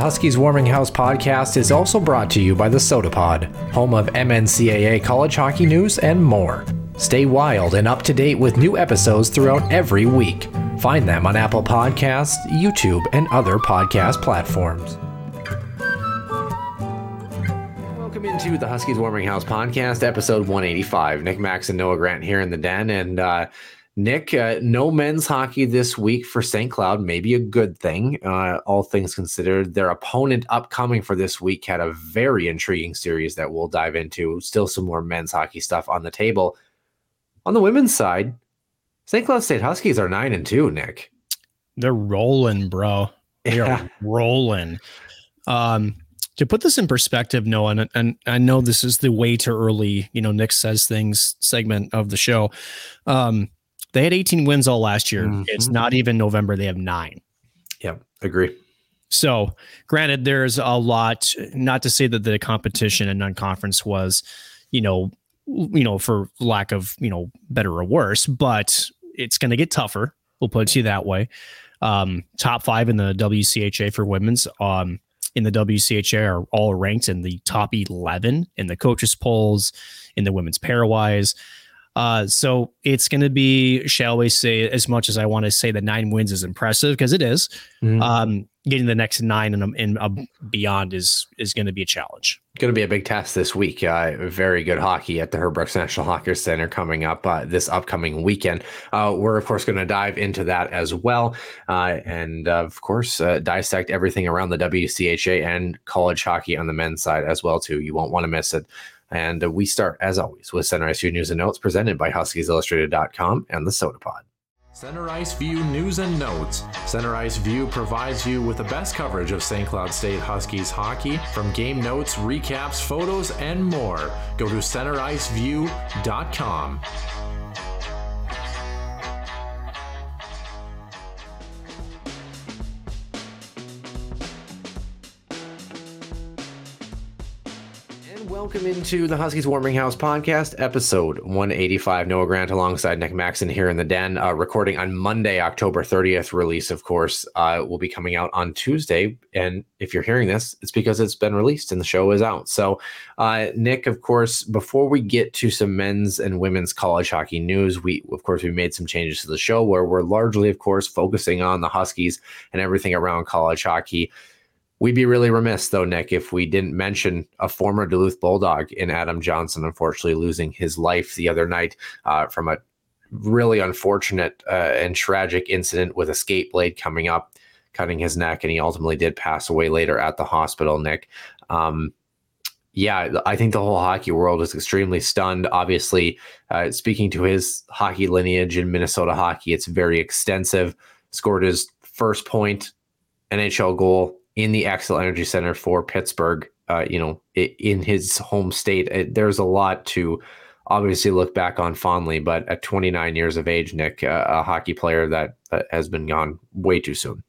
Huskies Warming House podcast is also brought to you by the Sota Pod, home of MNCAA college hockey news and more. Stay wild and up to date with new episodes throughout every week. Find them on Apple Podcasts, YouTube, and other podcast platforms. Welcome into the Huskies Warming House podcast, episode 185. Nick Max and Noah Grant here in the den. And uh, Nick, uh, no men's hockey this week for St. Cloud, maybe a good thing, uh, all things considered. Their opponent upcoming for this week had a very intriguing series that we'll dive into. Still some more men's hockey stuff on the table. On the women's side, St. Cloud State Huskies are 9 and 2, Nick. They're rolling, bro. They Yeah. are rolling. Um, to put this in perspective, Noah, and, and I know this is the way too early, you know, Nick says things segment of the show. Um, they had 18 wins all last year. It's Mhm. not even November. They have nine. Yep, agree. So, granted, there's a lot. Not to say that the competition in non-conference was, you know, you know, for lack of you know better or worse, but it's going to get tougher. We'll put it to you that way. Um, top five in the WCHA for women's. Um, in the WCHA are all ranked in the top 11 in the coaches polls, in the women's pairwise. Uh, so it's going to be, shall we say, as much as I want to say that nine wins is impressive because it is Mhm. um, getting the next nine and, and uh, beyond is is going to be a challenge. Going to be a big test this week. Uh, very good hockey at the Herb Brooks National Hockey Center coming up uh, this upcoming weekend. Uh, we're, of course, going to dive into that as well. Uh, and, uh, of course, uh, dissect everything around the WCHA and college hockey on the men's side as well, too. You won't want to miss it. And uh, we start, as always, with Center Ice View News and Notes presented by HuskiesIllustrated.com and the Sota Pod. Center Ice View News and Notes. Center Ice View provides you with the best coverage of St. Cloud State Huskies hockey from game notes, recaps, photos, and more. Go to centericeview.com. welcome into the Huskies Warming House podcast, episode 185. Noah Grant alongside Nick Maxon here in the den, uh, recording on Monday, October 30th. Release, of course, uh, will be coming out on Tuesday. And if you're hearing this, it's because it's been released and the show is out. So, uh, Nick, of course, before we get to some men's and women's college hockey news, we, of course, we made some changes to the show where we're largely, of course, focusing on the Huskies and everything around college hockey. We'd be really remiss, though, Nick, if we didn't mention a former Duluth Bulldog in Adam Johnson, unfortunately losing his life the other night uh, from a really unfortunate uh, and tragic incident with a skate blade coming up, cutting his neck, and he ultimately did pass away later at the hospital, Nick. Um, yeah, I think the whole hockey world is extremely stunned. Obviously, uh, speaking to his hockey lineage in Minnesota hockey, it's very extensive. Scored his first point NHL goal in the Xcel Energy Center for Pittsburgh. Uh, you know, in his home state, It- there's a lot to obviously look back on fondly. But at 29 years of age, Nick, uh, a hockey player that uh, has been gone way too soon.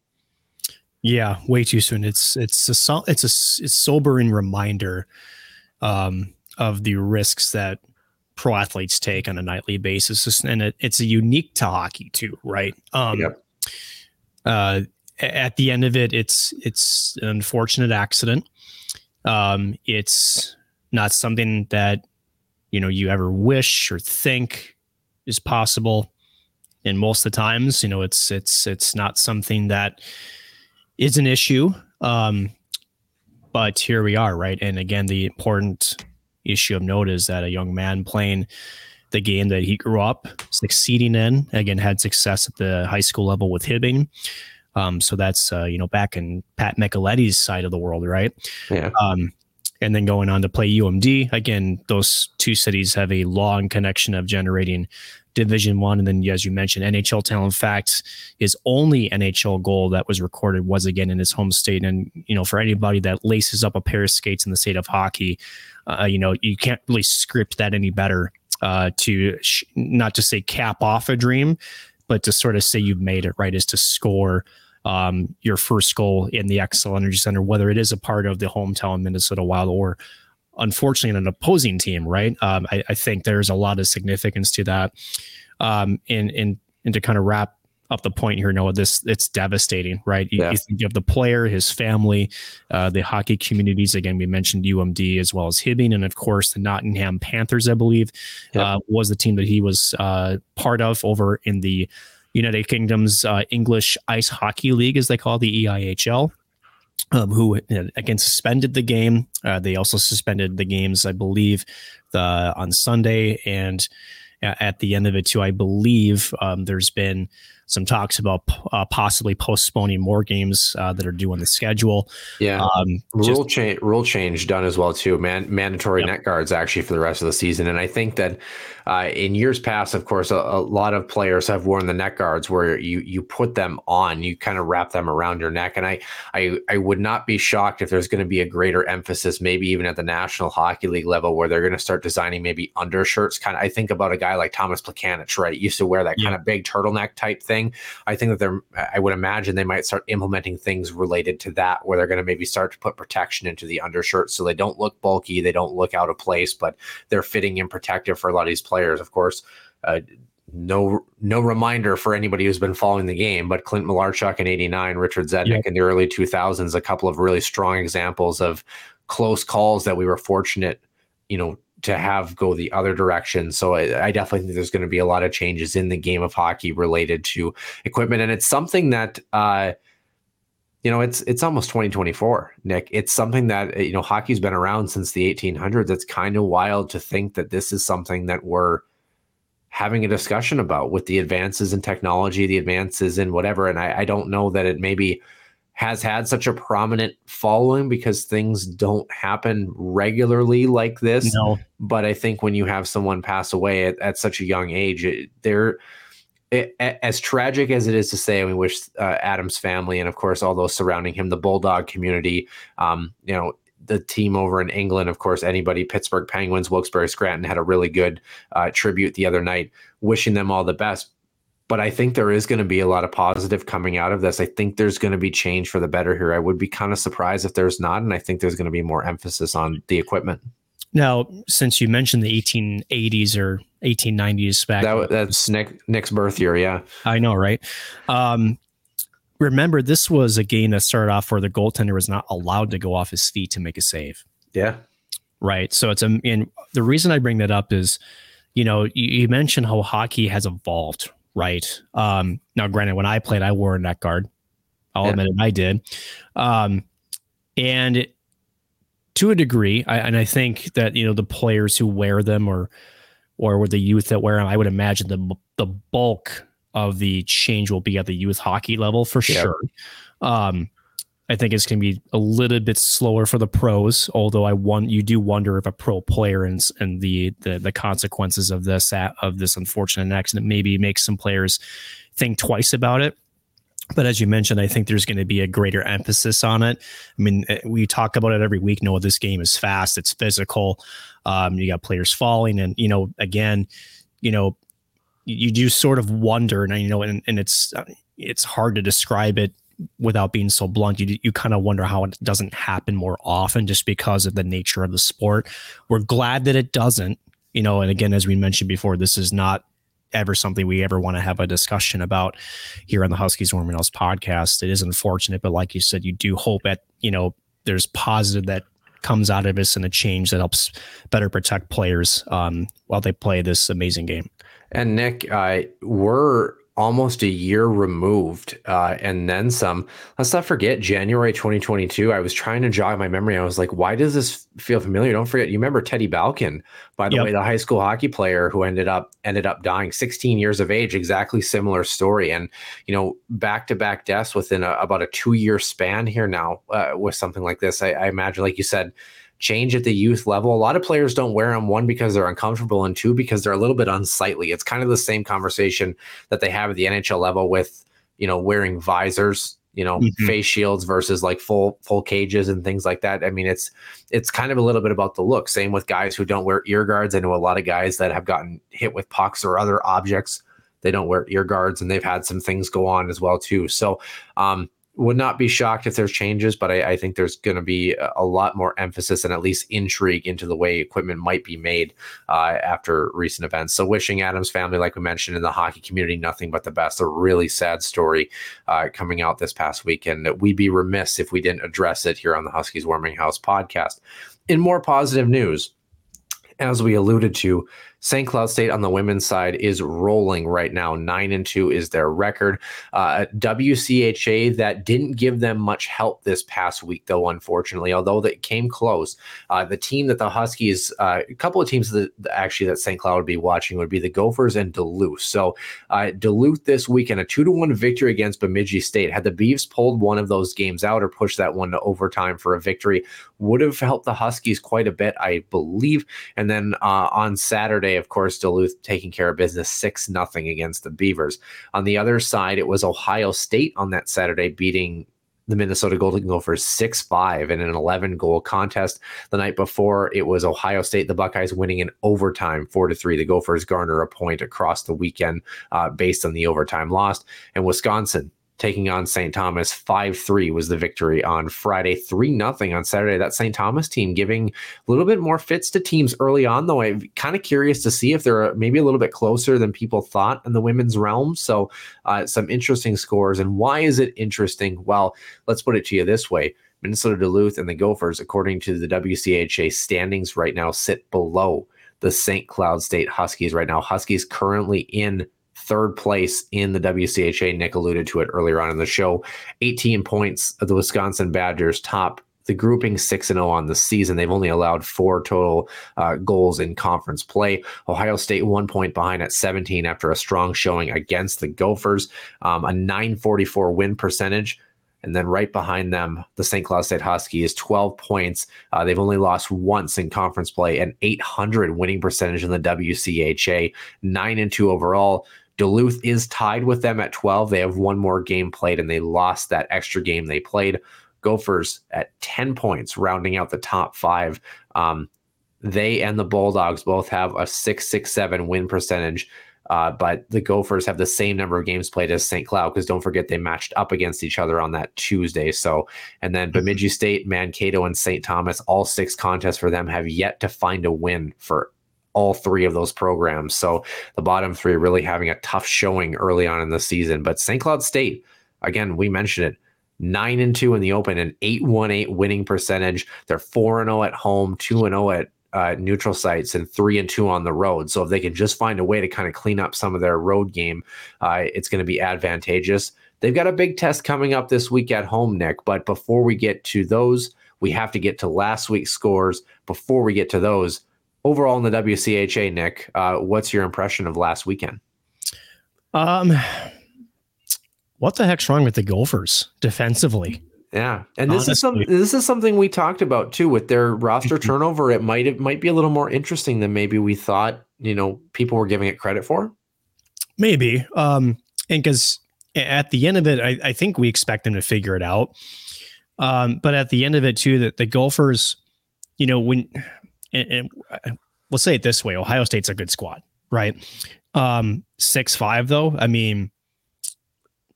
Yeah, way too soon. It's it's a it's a it's sobering reminder um, of the risks that pro athletes take on a nightly basis, and it, it's a unique to hockey too, right? Um, Yep. uh, at the end of it, it's it's an unfortunate accident. Um, it's not something that you know you ever wish or think is possible. And most of the times you know it's it's it's not something that is an issue. Um but here we are right? And again the important issue of note is that a young man playing the game that he grew up succeeding in again had success at the high school level with hibbing um so that's uh, you know back in pat micheletti's side of the world right Yeah. um, and then going on to play UMD. Again, those two cities have a long connection of generating Division One, and then as you mentioned, NHL talent. In Fact, his only NHL goal that was recorded was again in his home state. And you know, for anybody that laces up a pair of skates in the state of hockey, uh, you know, you can't really script that any better. Uh, to sh- not to say cap off a dream, but to sort of say you've made it right is to score um, your first goal in the Xcel Energy Center, whether it is a part of the hometown Minnesota Wild or unfortunately an opposing team, right? Um, I, I think there's a lot of significance to that. Um, and, and, and to kind of wrap up the point here, Noah, this it's devastating, right? You, Yeah. you think of the player, his family, uh, the hockey communities. Again, we mentioned UMD as well as Hibbing, and of course the Nottingham Panthers, I believe, Yep. uh, was the team that he was uh, part of over in the United Kingdom's uh, English Ice Hockey League, as they call the E EIHL. Um, who uh, again suspended the game? Uh, they also suspended the games, I believe, the on Sunday and at the end of it too. I believe um, there's been some talks about uh, possibly postponing more games uh, that are due on the schedule. Yeah. Um, rule change rule change done as well too man mandatory Yep. net guards actually for the rest of the season and i think that uh, in years past of course a, a lot of players have worn the neck guards where you you put them on you kind of wrap them around your neck. And i i, I would not be shocked if there's going to be a greater emphasis maybe even at the national hockey league level where they're going to start designing maybe undershirts. Kind of i think about a guy like Tomas Plekanec, right? Used to wear that Yeah. kind of big turtleneck type thing. I think that they're, I would imagine they might start implementing things related to that, where they're going to maybe start to put protection into the undershirt so they don't look bulky, they don't look out of place, but they're fitting and protective for a lot of these players. Of course, uh, no, no reminder for anybody who's been following the game, but Clint Malarchuk in '89, Richard Zednik Yep. in the early 2000s, a couple of really strong examples of close calls that we were fortunate, you know, to have go the other direction. So I, I definitely think there's going to be a lot of changes in the game of hockey related to equipment, and it's something that uh, you know it's it's almost 2024, Nick. It's something that uh, you know hockey's been around since the 1800s. It's kind of wild to think that this is something that we're having a discussion about with the advances in technology, the advances in whatever. And I, I don't know that it maybe has had such a prominent following because things don't happen regularly like this no, but I think when you have someone pass away at, at such a young age, it, they're it, as tragic as it is to say. We wish uh, Adam's family and of course all those surrounding him, the Bulldog community, um, you know, the team over in England, of course, anybody, Pittsburgh Penguins, Wilkes-Barre Scranton had a really good uh, tribute the other night, wishing them all the best. But I think there is going to be a lot of positive coming out of this. I think there's going to be change for the better here. I would be kind of surprised if there's not, and I think there's going to be more emphasis on the equipment. now since you mentioned the 1880s or 1890s back, That, that's Nick Nick's birth year, yeah. I know, right? Um, remember, this was a game that started off where the goaltender was not allowed to go off his feet to make a save, Yeah. right? So it's a, and the reason I bring that up is, you know, you, you mentioned how hockey has evolved, right? Um, now, granted, when I played, I wore a neck guard. I'll Yeah. admit it, I did. Um, and to a degree, I, and I think that you know the players who wear them or or with the youth that wear them, I would imagine the the bulk of the change will be at the youth hockey level for Yeah. sure. Um, I think it's going to be a little bit slower for the pros, although I want you do wonder if a pro player and and the the, the consequences of this of this unfortunate accident maybe makes some players think twice about it. But as you mentioned, I think there's going to be a greater emphasis on it. I mean, eh, we talk about it every week. No, this game is fast, it's physical. Um, you got players falling, and you know, again, you know, you, do sort of wonder, and you know, and, and it's uh, it's hard to describe it without being so blunt. You you kind of wonder how it doesn't happen more often, just because of the nature of the sport. We're glad that it doesn't. You know, and again, as we mentioned before, this is not ever something we ever want to have a discussion about here on the Huskies House podcast. It is unfortunate, but like you said, you do hope that, you know, there's positive that comes out of this and a change that helps better protect players um, while they play this amazing game. And Nick, uh, we're almost a year removed uh, and then some. Let's not forget January 2022. I was trying to jog my memory. I was like, why does this feel familiar? Don't forget, you remember Teddy Balkind, by the yep. way, the high school hockey player who ended up ended up dying 16 years of age, exactly similar story. And you know, back to back deaths within a, about a two year span here now uh, with something like this. I, I imagine, like you said, change at the youth level. A lot of players don't wear them, one, because they're uncomfortable, and two, because they're a little bit unsightly. It's kind of the same conversation that they have at the NHL level with, you know, wearing visors, you know, mm-hmm. face shields versus like full full cages and things like that. I mean, it's it's kind of a little bit about the look. Same with guys who don't wear ear guards. I know a lot of guys that have gotten hit with pucks or other objects. They don't wear ear guards, and they've had some things go on as well too. So, um, would not be shocked if there's changes, but I, I think there's going to be a, lot more emphasis and at least intrigue into the way equipment might be made uh, after recent events. So, wishing Adams family, like we mentioned in the hockey community, nothing but the best. A really sad story uh, coming out this past weekend. That we'd be remiss if we didn't address it here on the Huskies Warming House podcast. In more positive news, as we alluded to, St. Cloud State on the women's side is rolling right now. Nine and two is their record. Uh, WCHA that didn't give them much help this past week, though. Unfortunately, although they came close, uh, the team that the Huskies, uh, a couple of teams that actually that St. Cloud would be watching would be the Gophers and Duluth. So uh, Duluth this weekend, a two to one victory against Bemidji State. Had the Beavs pulled one of those games out or pushed that one to overtime for a victory, would have helped the Huskies quite a bit, I believe. And then uh, on Saturday of course, Duluth taking care of business 6 nothing against the Beavers. On the other side, it was Ohio State on that Saturday beating the Minnesota Golden Gophers 6 5 in an 11 goal contest. The night before, it was Ohio State, the Buckeyes winning in overtime 4 to 3. The Gophers garner a point across the weekend uh, based on the overtime loss. And Wisconsin taking on St. Thomas. 5 3 was the victory on Friday, 3 0 on Saturday. That St. Thomas team giving a little bit more fits to teams early on, though. I'm kind of curious to see if they're maybe a little bit closer than people thought in the women's realm. So, uh, some interesting scores. And why is it interesting? Well, let's put it to you this way. Minnesota Duluth and the Gophers, according to the WCHA standings right now, sit below the St. Cloud State Huskies right now. Huskies currently in third place in the WCHA. Nick alluded to it earlier on in the show. 18 points of the Wisconsin Badgers top the grouping 6 and 0 on the season. They've only allowed four total uh, goals in conference play. Ohio State one point behind at 17 after a strong showing against the Gophers, um, a 944 win percentage. And then right behind them, the St. Cloud State Huskies, 12 points. Uh, they've only lost once in conference play, an 800 winning percentage in the WCHA, 9 and 2 overall. Duluth is tied with them at 12. They have one more game played and they lost that extra game they played. Gophers at 10 points, rounding out the top five. Um, they and the Bulldogs both have a 667 win percentage. Uh, but the Gophers have the same number of games played as St. Cloud because don't forget they matched up against each other on that Tuesday. So, and then mm-hmm. Bemidji State, Mankato, and St. Thomas, all six contests for them have yet to find a win for all three of those programs. So the bottom three really having a tough showing early on in the season. But St. Cloud State, again, we mentioned it. Nine and two in the open, an eight one eight winning percentage. They're four and zero oh at home, two and zero oh at uh, neutral sites, and three and two on the road. So if they can just find a way to kind of clean up some of their road game, uh, it's going to be advantageous. They've got a big test coming up this week at home, Nick. But before we get to those, we have to get to last week's scores. Before we get to those, overall in the WCHA, Nick, uh, what's your impression of last weekend? Um, what the heck's wrong with the Gophers defensively? Yeah, and this Honestly. is some this is something we talked about too with their roster mm-hmm. turnover. It might it might be a little more interesting than maybe we thought. You know, people were giving it credit for. Maybe, um, and because at the end of it, I, I think we expect them to figure it out. Um, but at the end of it too, that the Gophers, you know, when and, and uh, we'll say it this way: Ohio State's a good squad, right? Um, six five though. I mean,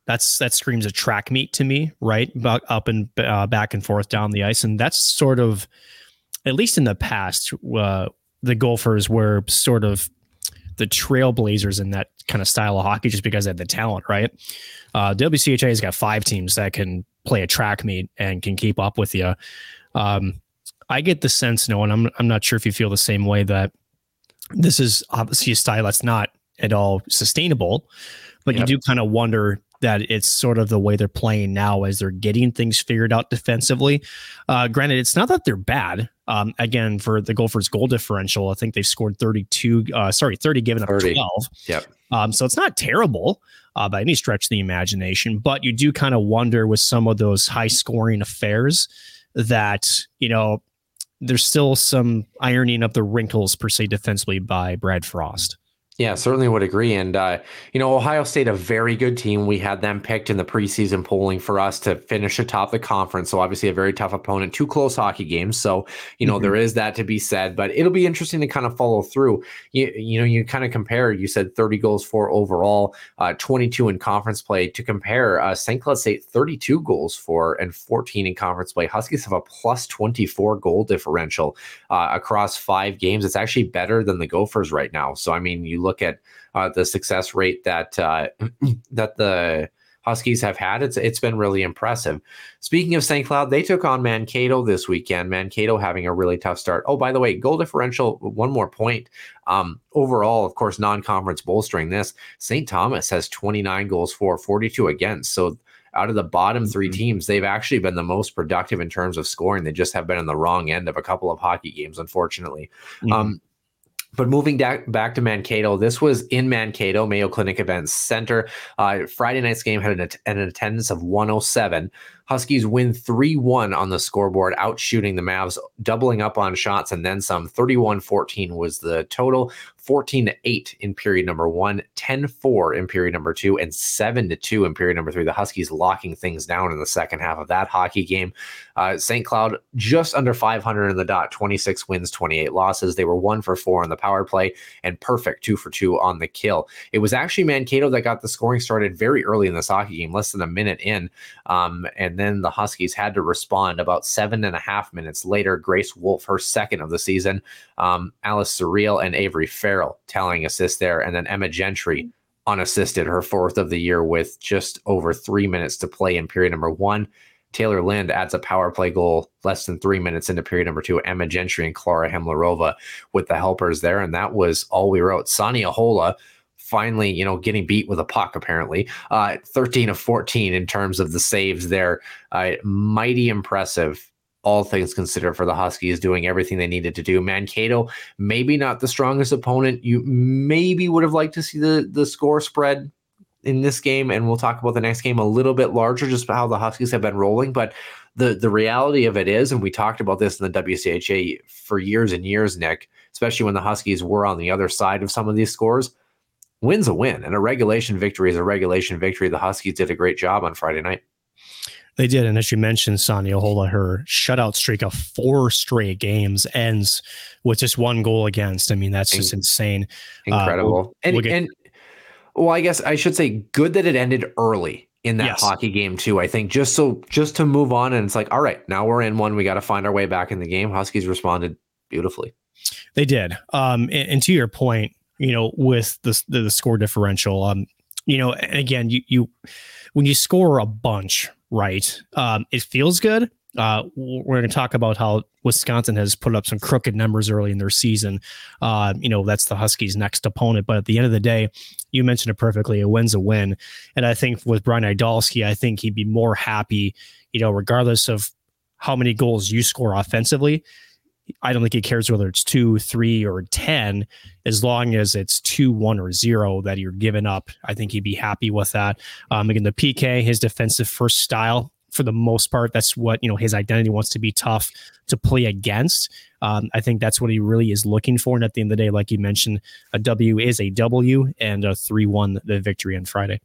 that's that screams a track meet to me, right? Up and uh, back and forth down the ice, and that's sort of, at least in the past, uh, the Gophers were sort of the trailblazers in that kind of style of hockey, just because they had the talent, right? Uh, WCHA has got five teams that can play a track meet and can keep up with you. Um, I get the sense, no, and I'm I'm not sure if you feel the same way that this is obviously a style that's not at all sustainable, but yep. you do kind of wonder that it's sort of the way they're playing now as they're getting things figured out defensively. Uh, granted, it's not that they're bad. Um, again, for the Gophers goal differential, I think they've scored 32, uh, sorry, 30, given up 30. 12. Yep. Um, so it's not terrible uh, by any stretch of the imagination, but you do kind of wonder with some of those high scoring affairs that, you know, there's still some ironing of the wrinkles per se defensively by Brad Frost. Yeah, certainly would agree. And, uh, you know, Ohio State, a very good team. We had them picked in the preseason polling for us to finish atop the conference. So, obviously, a very tough opponent, two close hockey games. So, you know, mm-hmm. there is that to be said, but it'll be interesting to kind of follow through. You, you know, you kind of compare, you said 30 goals for overall, uh, 22 in conference play. To compare, uh, St. Cloud State, 32 goals for and 14 in conference play. Huskies have a plus 24 goal differential uh, across five games. It's actually better than the Gophers right now. So, I mean, you look at uh, the success rate that uh, that the Huskies have had, it's it's been really impressive. Speaking of St. Cloud, they took on Mankato this weekend. Mankato having a really tough start. Oh, by the way, goal differential. One more point. Um, overall, of course, non-conference bolstering this. St. Thomas has 29 goals for, 42 against. So out of the bottom 3 mm-hmm. teams, they've actually been the most productive in terms of scoring. They just have been in the wrong end of a couple of hockey games, unfortunately. Mm-hmm. Um, but moving back back to Mankato, this was in Mankato, Mayo Clinic Events Center. Uh, Friday night's game had an, an attendance of 107. Huskies win 3 1 on the scoreboard, outshooting the Mavs, doubling up on shots and then some. 31 14 was the total. 14 to 8 in period number one, 10 4 in period number two, and 7 to 2 in period number three. The Huskies locking things down in the second half of that hockey game. Uh, St. Cloud just under 500 in the dot, 26 wins, 28 losses. They were one for four on the power play and perfect two for two on the kill. It was actually Mankato that got the scoring started very early in this hockey game, less than a minute in. Um, and then the Huskies had to respond about seven and a half minutes later. Grace Wolf, her second of the season, um, Alice Surreal and Avery Farrell tallying assists there, and then Emma Gentry unassisted, her fourth of the year with just over three minutes to play in period number one. Taylor Lind adds a power play goal less than three minutes into period number two. Emma Gentry and Clara Hymlarova with the helpers there. And that was all we wrote. Sanni Ahola finally, you know, getting beat with a puck, apparently. Uh, 13 of 14 in terms of the saves there. Uh, mighty impressive all things considered for the Huskies, doing everything they needed to do. Mankato, maybe not the strongest opponent. You maybe would have liked to see the the score spread in this game, and we'll talk about the next game a little bit larger, just how the Huskies have been rolling. But the the reality of it is, and we talked about this in the WCHA for years and years, Nick, especially when the Huskies were on the other side of some of these scores. Win's a win, and a regulation victory is a regulation victory. The Huskies did a great job on Friday night. They did. And as you mentioned, Sanni Ahola, her shutout streak of four straight games ends with just one goal against. I mean, that's just insane. Incredible. Uh, we'll, and, we'll get- and, well, I guess I should say good that it ended early in that yes. hockey game too. I think just so just to move on and it's like, all right, now we're in one. We got to find our way back in the game. Huskies responded beautifully. They did. Um, and, and to your point, you know, with the, the, the score differential, um, you know, again, you you when you score a bunch, right? Um, it feels good. Uh, we're going to talk about how Wisconsin has put up some crooked numbers early in their season. Uh, you know, that's the Huskies' next opponent. But at the end of the day, you mentioned it perfectly. A win's a win. And I think with Brian Idalski, I think he'd be more happy, you know, regardless of how many goals you score offensively. I don't think he cares whether it's two, three, or 10, as long as it's two, one, or zero that you're giving up. I think he'd be happy with that. Um, again, the PK, his defensive first style, for the most part, that's what, you know, his identity wants to be tough to play against. Um, I think that's what he really is looking for. And at the end of the day, like you mentioned, a W is a W and a 3 1 the victory on Friday.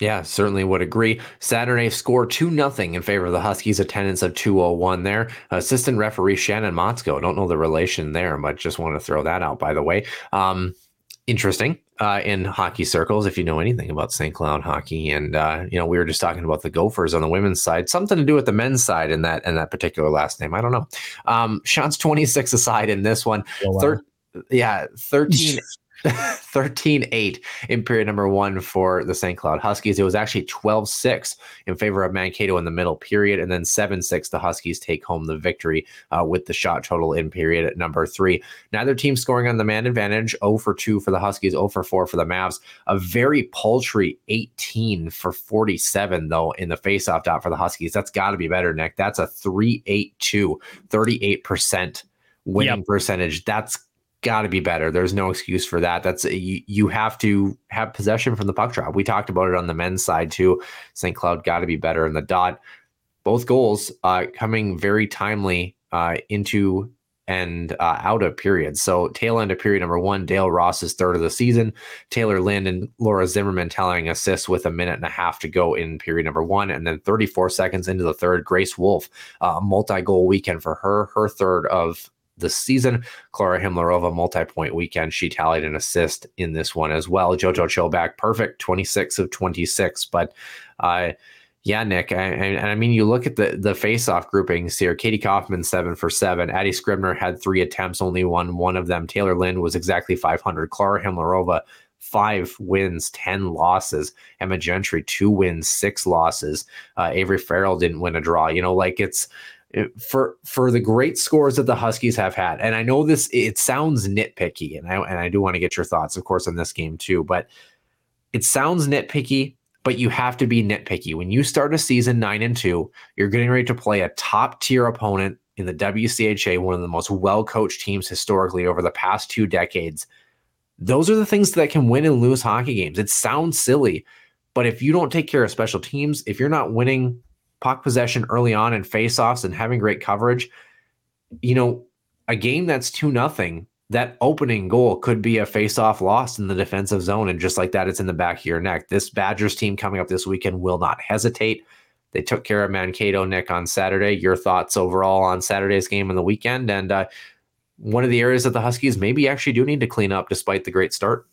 Yeah, certainly would agree. Saturday score 2 nothing in favor of the Huskies, attendance of 201 there. Assistant referee Shannon Motzko. Don't know the relation there, but just want to throw that out, by the way. Um, interesting uh, in hockey circles, if you know anything about St. Cloud hockey. And, uh, you know, we were just talking about the Gophers on the women's side, something to do with the men's side in that, in that particular last name. I don't know. Um, shots 26 aside in this one. Oh, wow. Thir- yeah, 13. 13 8 in period number one for the St. Cloud Huskies. It was actually 12 6 in favor of Mankato in the middle period, and then 7 6 the Huskies take home the victory uh, with the shot total in period at number three. Neither team scoring on the man advantage 0 for 2 for the Huskies, 0 for 4 for the Mavs. A very paltry 18 for 47, though, in the faceoff dot for the Huskies. That's got to be better, Nick. That's a 3 8 2, 38% winning yep. percentage. That's got to be better. There's no excuse for that. That's you, you have to have possession from the puck drop. We talked about it on the men's side too. St. Cloud got to be better in the dot. Both goals uh, coming very timely uh, into and uh, out of period. So tail end of period number one, Dale Ross's third of the season. Taylor Lynn and Laura Zimmerman telling assists with a minute and a half to go in period number one, and then 34 seconds into the third, Grace Wolf, uh, multi-goal weekend for her, her third of the season. Clara Hymlarova, multi point weekend. She tallied an assist in this one as well. JoJo Chobak, perfect, 26 of 26. But uh, yeah, Nick, and I, I, mean, you look at the the face-off groupings here. Katie Kaufman seven for seven. Addie Scribner had three attempts, only won one of them. Taylor Lynn was exactly 500. Clara Hymlarova five wins, 10 losses. Emma Gentry, two wins, six losses. Uh, Avery Farrell didn't win a draw. You know, like it's for for the great scores that the Huskies have had, and I know this it sounds nitpicky, and I and I do want to get your thoughts, of course, on this game too. But it sounds nitpicky, but you have to be nitpicky when you start a season nine and two. You're getting ready to play a top tier opponent in the WCHA, one of the most well coached teams historically over the past two decades. Those are the things that can win and lose hockey games. It sounds silly, but if you don't take care of special teams, if you're not winning puck possession early on and faceoffs and having great coverage, you know, a game that's 2 nothing, that opening goal could be a faceoff loss in the defensive zone. And just like that, it's in the back of your neck. This Badgers team coming up this weekend will not hesitate. They took care of Mankato, Nick, on Saturday. Your thoughts overall on Saturday's game and the weekend? And uh, one of the areas that the Huskies maybe actually do need to clean up despite the great start.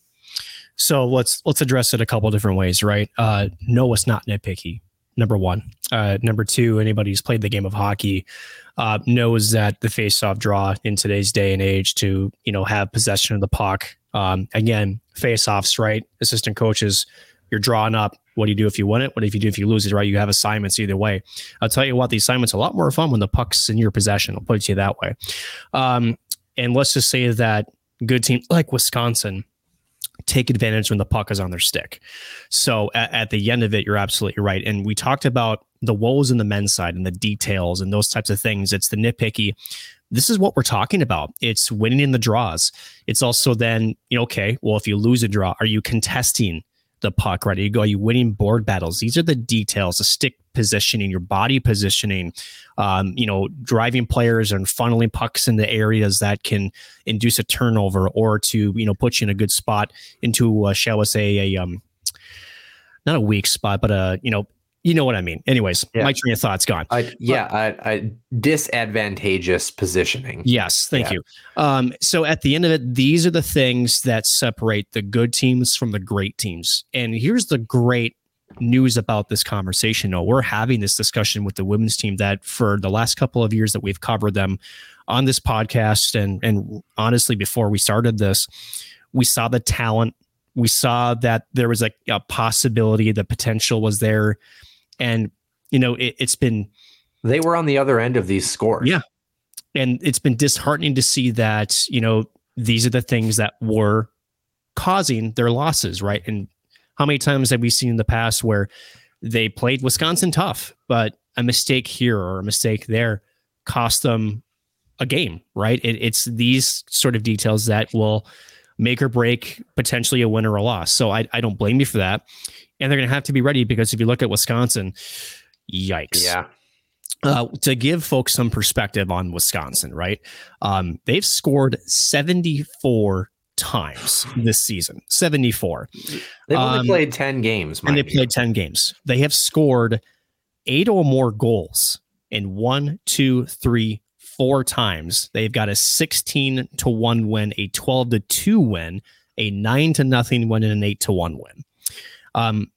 So let's let's address it a couple different ways, right? Uh, no, it's not nitpicky number one. Uh, number two, anybody who's played the game of hockey uh, knows that the face-off draw in today's day and age to you know have possession of the puck. Um, again, face-offs, right? Assistant coaches, you're drawing up. What do you do if you win it? What if you do if you lose it? Right? You have assignments either way. I'll tell you what, the assignments a lot more fun when the puck's in your possession. I'll put it to you that way. Um, and let's just say that good teams like Wisconsin take advantage when the puck is on their stick. So at, at, the end of it, you're absolutely right. And we talked about the woes in the men's side and the details and those types of things. It's the nitpicky. This is what we're talking about. It's winning in the draws. It's also then, you know, okay, well, if you lose a draw, are you contesting the puck, right? Are you go, are you winning board battles? These are the details, the stick positioning, your body positioning, um, you know, driving players and funneling pucks into areas that can induce a turnover or to, you know, put you in a good spot into, uh, shall we say, a, um, not a weak spot, but a, you know, you know what I mean. Anyways, yeah. my train of thoughts gone. Yeah, but, uh, disadvantageous positioning. Yes, thank yeah. you. Um, so at the end of it, these are the things that separate the good teams from the great teams. And here's the great news about this conversation. No, we're having this discussion with the women's team that for the last couple of years that we've covered them on this podcast, and and honestly, before we started this, we saw the talent. We saw that there was a, a possibility, the potential was there and you know it, it's been they were on the other end of these scores. Yeah, and it's been disheartening to see that you know these are the things that were causing their losses, right? And how many times have we seen in the past where they played Wisconsin tough, but a mistake here or a mistake there cost them a game, right? It, it's these sort of details that will make or break potentially a win or a loss. So I, I don't blame you for that and they're going to have to be ready because if you look at Wisconsin, yikes. Yeah. Uh, to give folks some perspective on Wisconsin, right? Um, they've scored 74 times this season. 74. They've only um, played 10 games. And they played 10 games. They have scored eight or more goals in one, two, three, four times. They've got a 16 to 1 win, a 12 to 2 win, a 9 to nothing win, and an 8 to 1 win. Um,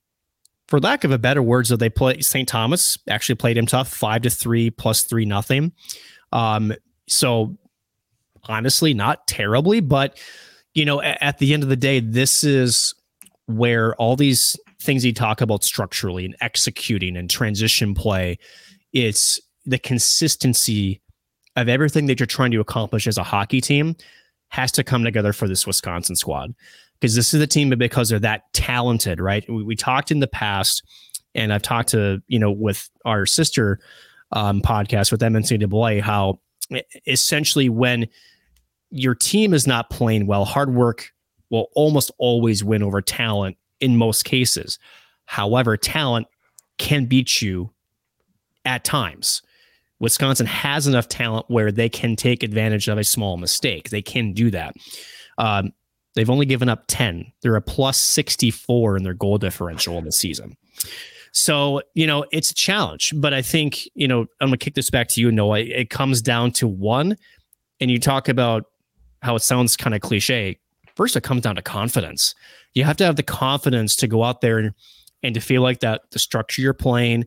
for lack of a better word, so they play St. Thomas actually played him tough, five to three plus three nothing. Um, so honestly, not terribly, but you know, at, at the end of the day, this is where all these things you talk about structurally and executing and transition play, it's the consistency of everything that you're trying to accomplish as a hockey team has to come together for this Wisconsin squad because this is the team because they're that talented, right? We, we, talked in the past, and I've talked to you know with our sister um, podcast with NCAA how essentially when your team is not playing well, hard work will almost always win over talent in most cases. However, talent can beat you at times. Wisconsin has enough talent where they can take advantage of a small mistake. They can do that. Um, they've only given up 10. They're a plus 64 in their goal differential in the season. So, you know, it's a challenge, but I think, you know, I'm going to kick this back to you, Noah. It comes down to one, and you talk about how it sounds kind of cliche. First, it comes down to confidence. You have to have the confidence to go out there and, and to feel like that the structure you're playing,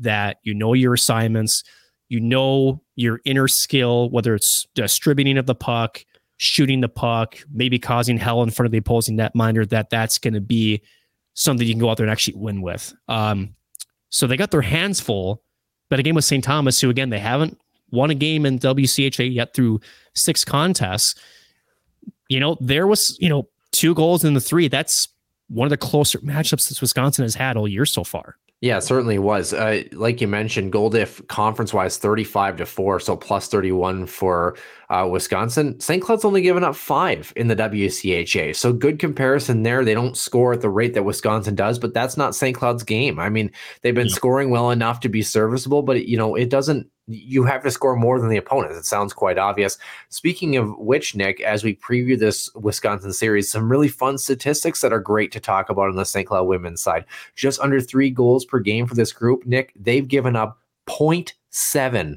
that you know your assignments, you know your inner skill, whether it's distributing of the puck, shooting the puck, maybe causing hell in front of the opposing netminder, that that's going to be something you can go out there and actually win with. Um, so they got their hands full, but a game with St. Thomas, who again, they haven't won a game in WCHA yet through six contests. You know, there was, you know, two goals in the three. That's one of the closer matchups that Wisconsin has had all year so far. Yeah, certainly was. Uh, like you mentioned, goal diff conference wise, 35 to 4, so plus 31 for uh, Wisconsin. St. Cloud's only given up five in the WCHA. So good comparison there. They don't score at the rate that Wisconsin does, but that's not St. Cloud's game. I mean, they've been yeah. scoring well enough to be serviceable, but you know, it doesn't you have to score more than the opponents. It sounds quite obvious. Speaking of which, Nick, as we preview this Wisconsin series, some really fun statistics that are great to talk about on the St. Cloud women's side. Just under three goals per game for this group. Nick, they've given up 0.7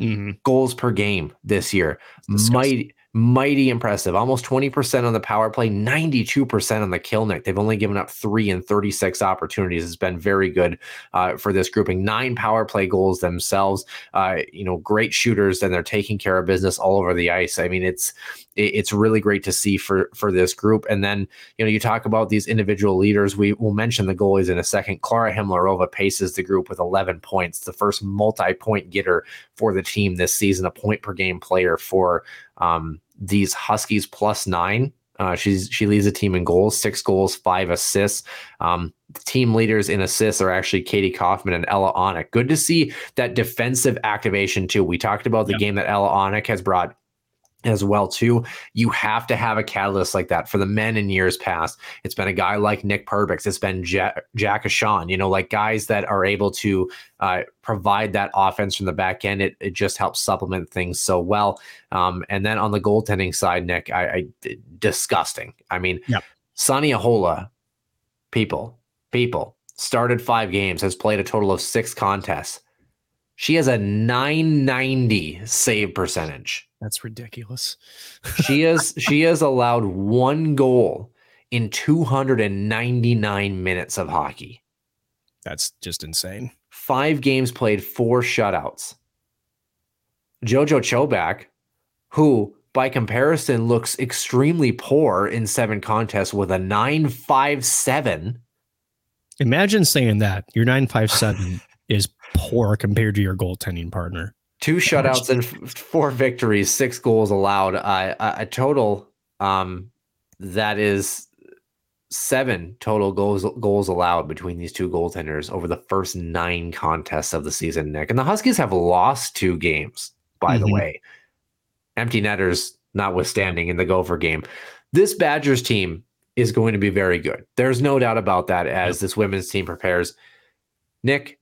mm-hmm. goals per game this year. Mighty mighty impressive. Almost 20% on the power play, 92% on the kill nick. They've only given up three and 36 opportunities. It's been very good uh, for this grouping. Nine power play goals themselves. Uh, you know, great shooters, and they're taking care of business all over the ice. I mean, it's it's really great to see for for this group. And then you know, you talk about these individual leaders. We will mention the goalies in a second. Clara Hymlarova paces the group with 11 points, the first multi-point getter for the team this season, a point per game player for um, these Huskies plus nine. Uh, she's she leads the team in goals, six goals, five assists. Um, team leaders in assists are actually Katie Kaufman and Ella Onik. Good to see that defensive activation too. We talked about the game that Ella Onik has brought as well too. You have to have a catalyst like that for the men in years past. It's been a guy like Nick Perbix. It's been Jack, Jack you know, like guys that are able to uh, provide that offense from the back end. It, it just helps supplement things so well. Um, and then on the goaltending side, Nick, I, I disgusting. I mean, yep. Sanni Ahola, people, people started five games, has played a total of six contests. She has a 990 save percentage. That's ridiculous. she has she has allowed one goal in 299 minutes of hockey. That's just insane. Five games played, four shutouts. Jojo Chobak, who by comparison looks extremely poor in seven contests with a 957. Imagine saying that your 957 is poor compared to your goaltending partner two shutouts and four victories, six goals allowed. Uh, a total um, that is seven total goals goals allowed between these two goaltenders over the first nine contests of the season, Nick. And the Huskies have lost two games, by mm-hmm. the way. Empty netters notwithstanding in the Gopher game. This Badgers team is going to be very good. There's no doubt about that as this women's team prepares. Nick,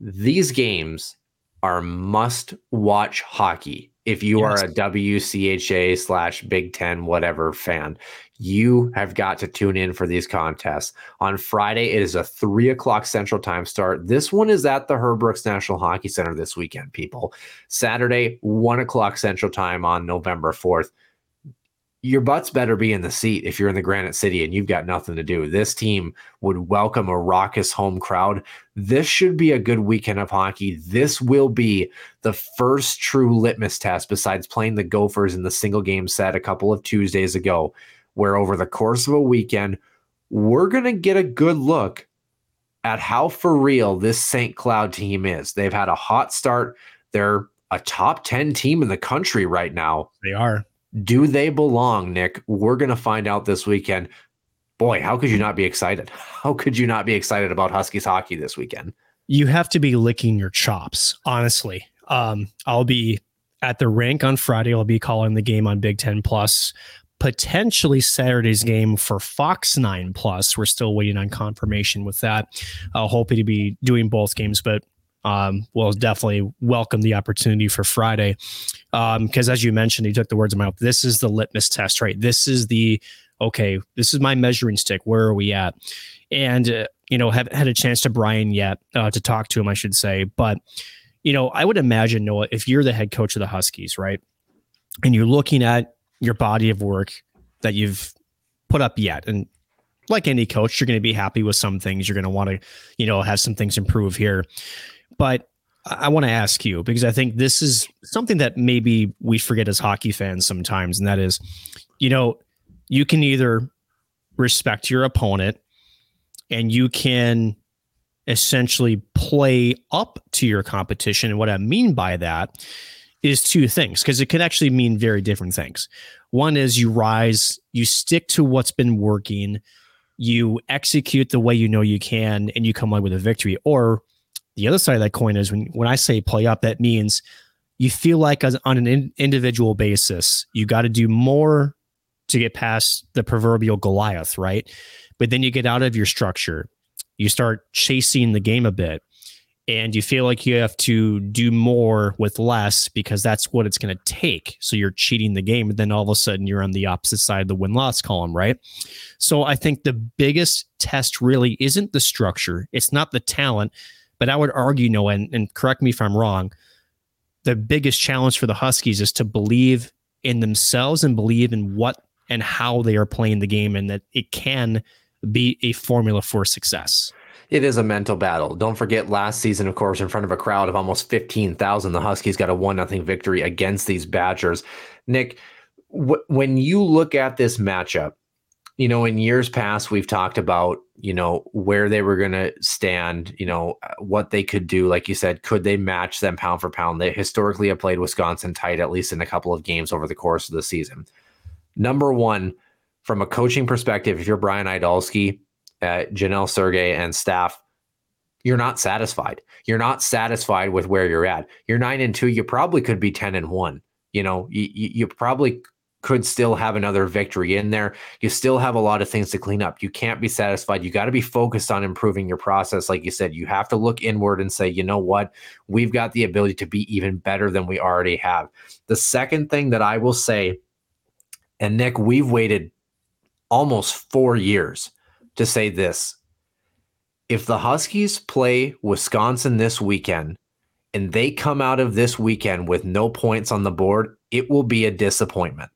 these games are must watch hockey. If you yes. are a WCHA slash Big Ten, whatever fan, you have got to tune in for these contests. On Friday, it is a three o'clock Central Time start. This one is at the Herb Brooks National Hockey Center this weekend, people. Saturday, one o'clock Central Time on November 4th your butts better be in the seat if you're in the Granite City and you've got nothing to do. This team would welcome a raucous home crowd. This should be a good weekend of hockey. This will be the first true litmus test besides playing the Gophers in the single game set a couple of Tuesdays ago, where over the course of a weekend, we're going to get a good look at how for real this St. Cloud team is. They've had a hot start. They're a top 10 team in the country right now. They are do they belong, Nick? We're going to find out this weekend. Boy, how could you not be excited? How could you not be excited about Huskies hockey this weekend? You have to be licking your chops, honestly. Um, I'll be at the rink on Friday. I'll be calling the game on Big Ten Plus. Potentially Saturday's game for Fox 9 Plus. We're still waiting on confirmation with that. Uh, hoping to be doing both games, but um, will definitely welcome the opportunity for Friday. Because um, as you mentioned, you took the words of my mouth. This is the litmus test, right? This is the okay. This is my measuring stick. Where are we at? And uh, you know, haven't had a chance to Brian yet uh, to talk to him, I should say. But you know, I would imagine Noah, if you're the head coach of the Huskies, right, and you're looking at your body of work that you've put up yet, and like any coach, you're going to be happy with some things. You're going to want to, you know, have some things improve here. But I want to ask you because I think this is something that maybe we forget as hockey fans sometimes, and that is, you know, you can either respect your opponent and you can essentially play up to your competition. And what I mean by that is two things, because it can actually mean very different things. One is you rise, you stick to what's been working, you execute the way you know you can, and you come away with a victory. Or the other side of that coin is when when I say play up, that means you feel like as, on an in, individual basis, you got to do more to get past the proverbial Goliath, right? But then you get out of your structure, you start chasing the game a bit, and you feel like you have to do more with less because that's what it's going to take. So you're cheating the game, and then all of a sudden you're on the opposite side of the win loss column, right? So I think the biggest test really isn't the structure, it's not the talent but I would argue, Noah, and, and correct me if I'm wrong, the biggest challenge for the Huskies is to believe in themselves and believe in what and how they are playing the game and that it can be a formula for success. It is a mental battle. Don't forget last season, of course, in front of a crowd of almost 15,000, the Huskies got a 1 0 victory against these Badgers. Nick, when you look at this matchup, you know, in years past, we've talked about, you know, where they were going to stand, you know, uh, what they could do. Like you said, could they match them pound for pound? They historically have played Wisconsin tight, at least in a couple of games over the course of the season. Number one, from a coaching perspective, if you're Brian Idalski, uh, Janelle Sergey, and staff, you're not satisfied. You're not satisfied with where you're at. You're nine and two. You probably could be 10 and one. You know, you, you probably could still have another victory in there. You still have a lot of things to clean up. You can't be satisfied. You got to be focused on improving your process. Like you said, you have to look inward and say, you know what? We've got the ability to be even better than we already have. The second thing that I will say, and Nick, we've waited almost four years to say this. If the Huskies play Wisconsin this weekend, and they come out of this weekend with no points on the board, it will be a disappointment.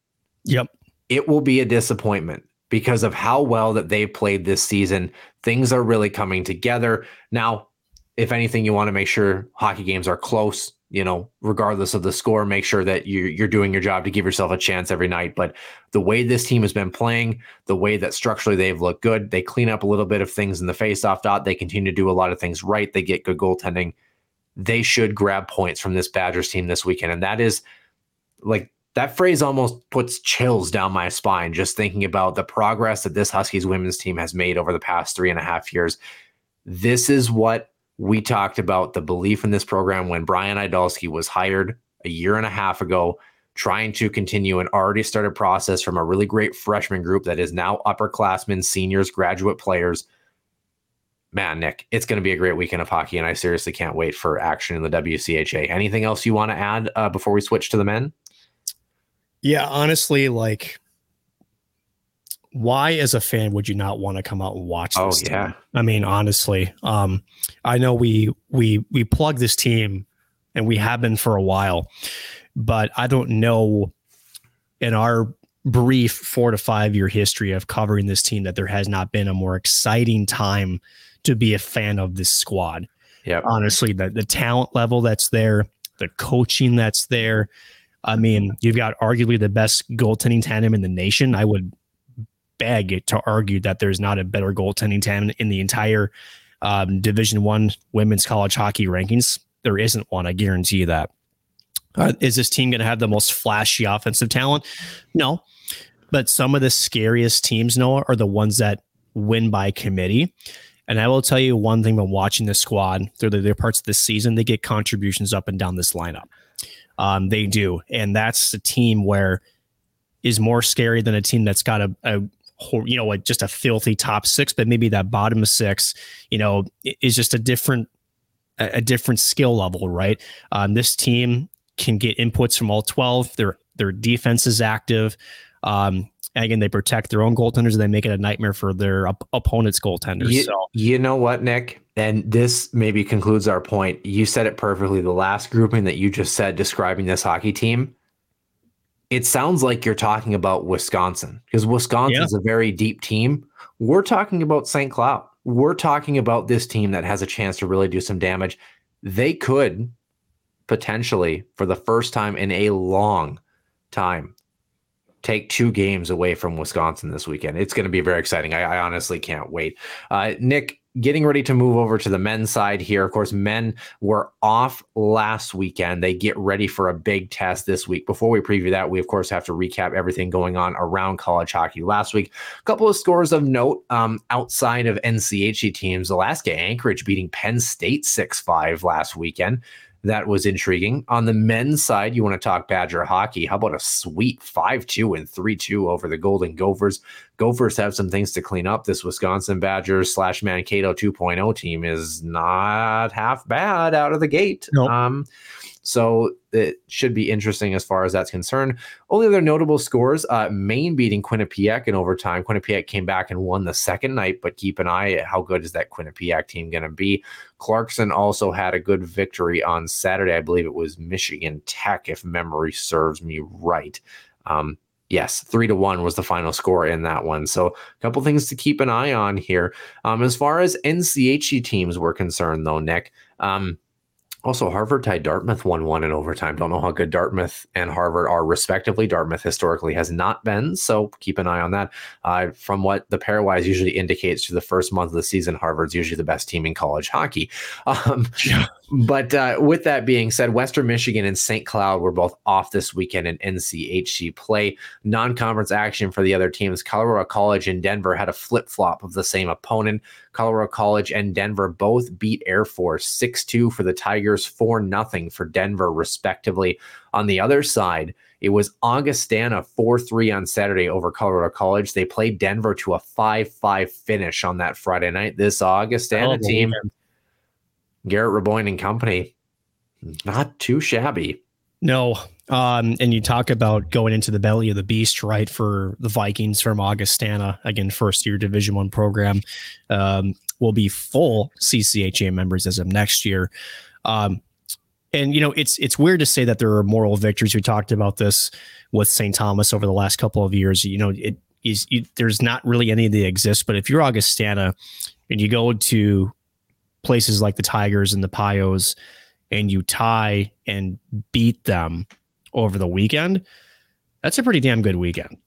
Yep. It will be a disappointment because of how well that they played this season. Things are really coming together. Now, if anything, you want to make sure hockey games are close, you know, regardless of the score, make sure that you're, you're doing your job to give yourself a chance every night. But the way this team has been playing, the way that structurally they've looked good, they clean up a little bit of things in the faceoff dot. They continue to do a lot of things right. They get good goaltending. They should grab points from this Badgers team this weekend. And that is like that phrase almost puts chills down my spine just thinking about the progress that this Huskies women's team has made over the past three and a half years. This is what we talked about the belief in this program when Brian Idalski was hired a year and a half ago, trying to continue an already started process from a really great freshman group that is now upperclassmen, seniors, graduate players. Man, Nick, it's going to be a great weekend of hockey, and I seriously can't wait for action in the WCHA. Anything else you want to add uh, before we switch to the men? Yeah, honestly, like why as a fan would you not want to come out and watch oh, this? Oh yeah. I mean, honestly, um, I know we we we plug this team and we have been for a while, but I don't know in our brief four to five year history of covering this team that there has not been a more exciting time to be a fan of this squad. Yeah. Honestly, the, the talent level that's there, the coaching that's there. I mean, you've got arguably the best goaltending tandem in the nation. I would beg to argue that there's not a better goaltending tandem in the entire um, Division One women's college hockey rankings. There isn't one. I guarantee you that. Uh, is this team going to have the most flashy offensive talent? No, but some of the scariest teams, Noah, are the ones that win by committee. And I will tell you one thing about watching this squad through the, their parts of the season, they get contributions up and down this lineup. Um, they do. And that's a team where is more scary than a team that's got a, a you know, like just a filthy top six, but maybe that bottom of six, you know, is just a different, a different skill level, right? Um, this team can get inputs from all 12. Their, their defense is active. Um, and again, they protect their own goaltenders and they make it a nightmare for their op- opponent's goaltenders. You, so you know what, Nick? And this maybe concludes our point. You said it perfectly. The last grouping that you just said describing this hockey team, it sounds like you're talking about Wisconsin because Wisconsin is a very deep team. We're talking about St. Cloud. We're talking about this team that has a chance to really do some damage. They could potentially, for the first time in a long time, take two games away from Wisconsin this weekend. It's going to be very exciting. I, I honestly can't wait. Uh, Nick, getting ready to move over to the men's side here. Of course, men were off last weekend. They get ready for a big test this week. Before we preview that, we of course have to recap everything going on around college hockey last week. A couple of scores of note um, outside of NCHC teams. Alaska Anchorage beating Penn State 6 5 last weekend that was intriguing. On the men's side, you want to talk Badger hockey. How about a sweet 5 2 and 3 2 over the Golden Gophers? Gophers have some things to clean up. This Wisconsin Badgers slash Mankato 2.0 team is not half bad out of the gate. Nope. Um, so it should be interesting as far as that's concerned. Only other notable scores: uh, Maine beating Quinnipiac in overtime. Quinnipiac came back and won the second night, but keep an eye at how good is that Quinnipiac team going to be. Clarkson also had a good victory on Saturday. I believe it was Michigan Tech, if memory serves me right. Um, yes, three to one was the final score in that one. So a couple things to keep an eye on here. Um, as far as NCHC teams were concerned, though, Nick. Um, also, Harvard tied Dartmouth 1 1 in overtime. Don't know how good Dartmouth and Harvard are, respectively. Dartmouth historically has not been, so keep an eye on that. Uh, from what the pairwise usually indicates to the first month of the season, Harvard's usually the best team in college hockey. Um, Yeah. But uh, with that being said, Western Michigan and St. Cloud were both off this weekend in NCHC play. Non conference action for the other teams. Colorado College and Denver had a flip flop of the same opponent. Colorado College and Denver both beat Air Force 6 2 for the Tigers, 4 0 for Denver, respectively. On the other side, it was Augustana 4 3 on Saturday over Colorado College. They played Denver to a 5 5 finish on that Friday night. This Augustana Oh, team, weekend. Garrett Raboin and company, not too shabby. No. Um, and you talk about going into the belly of the beast, right? For the Vikings from Augustana, again, first year Division One program, um, will be full CCHA members as of next year. Um, and you know, it's it's weird to say that there are moral victories. We talked about this with St. Thomas over the last couple of years. You know, it is you, there's not really any that exist. But if you're Augustana and you go to places like the Tigers and the Pios and you tie and beat them over the weekend, that's a pretty damn good weekend.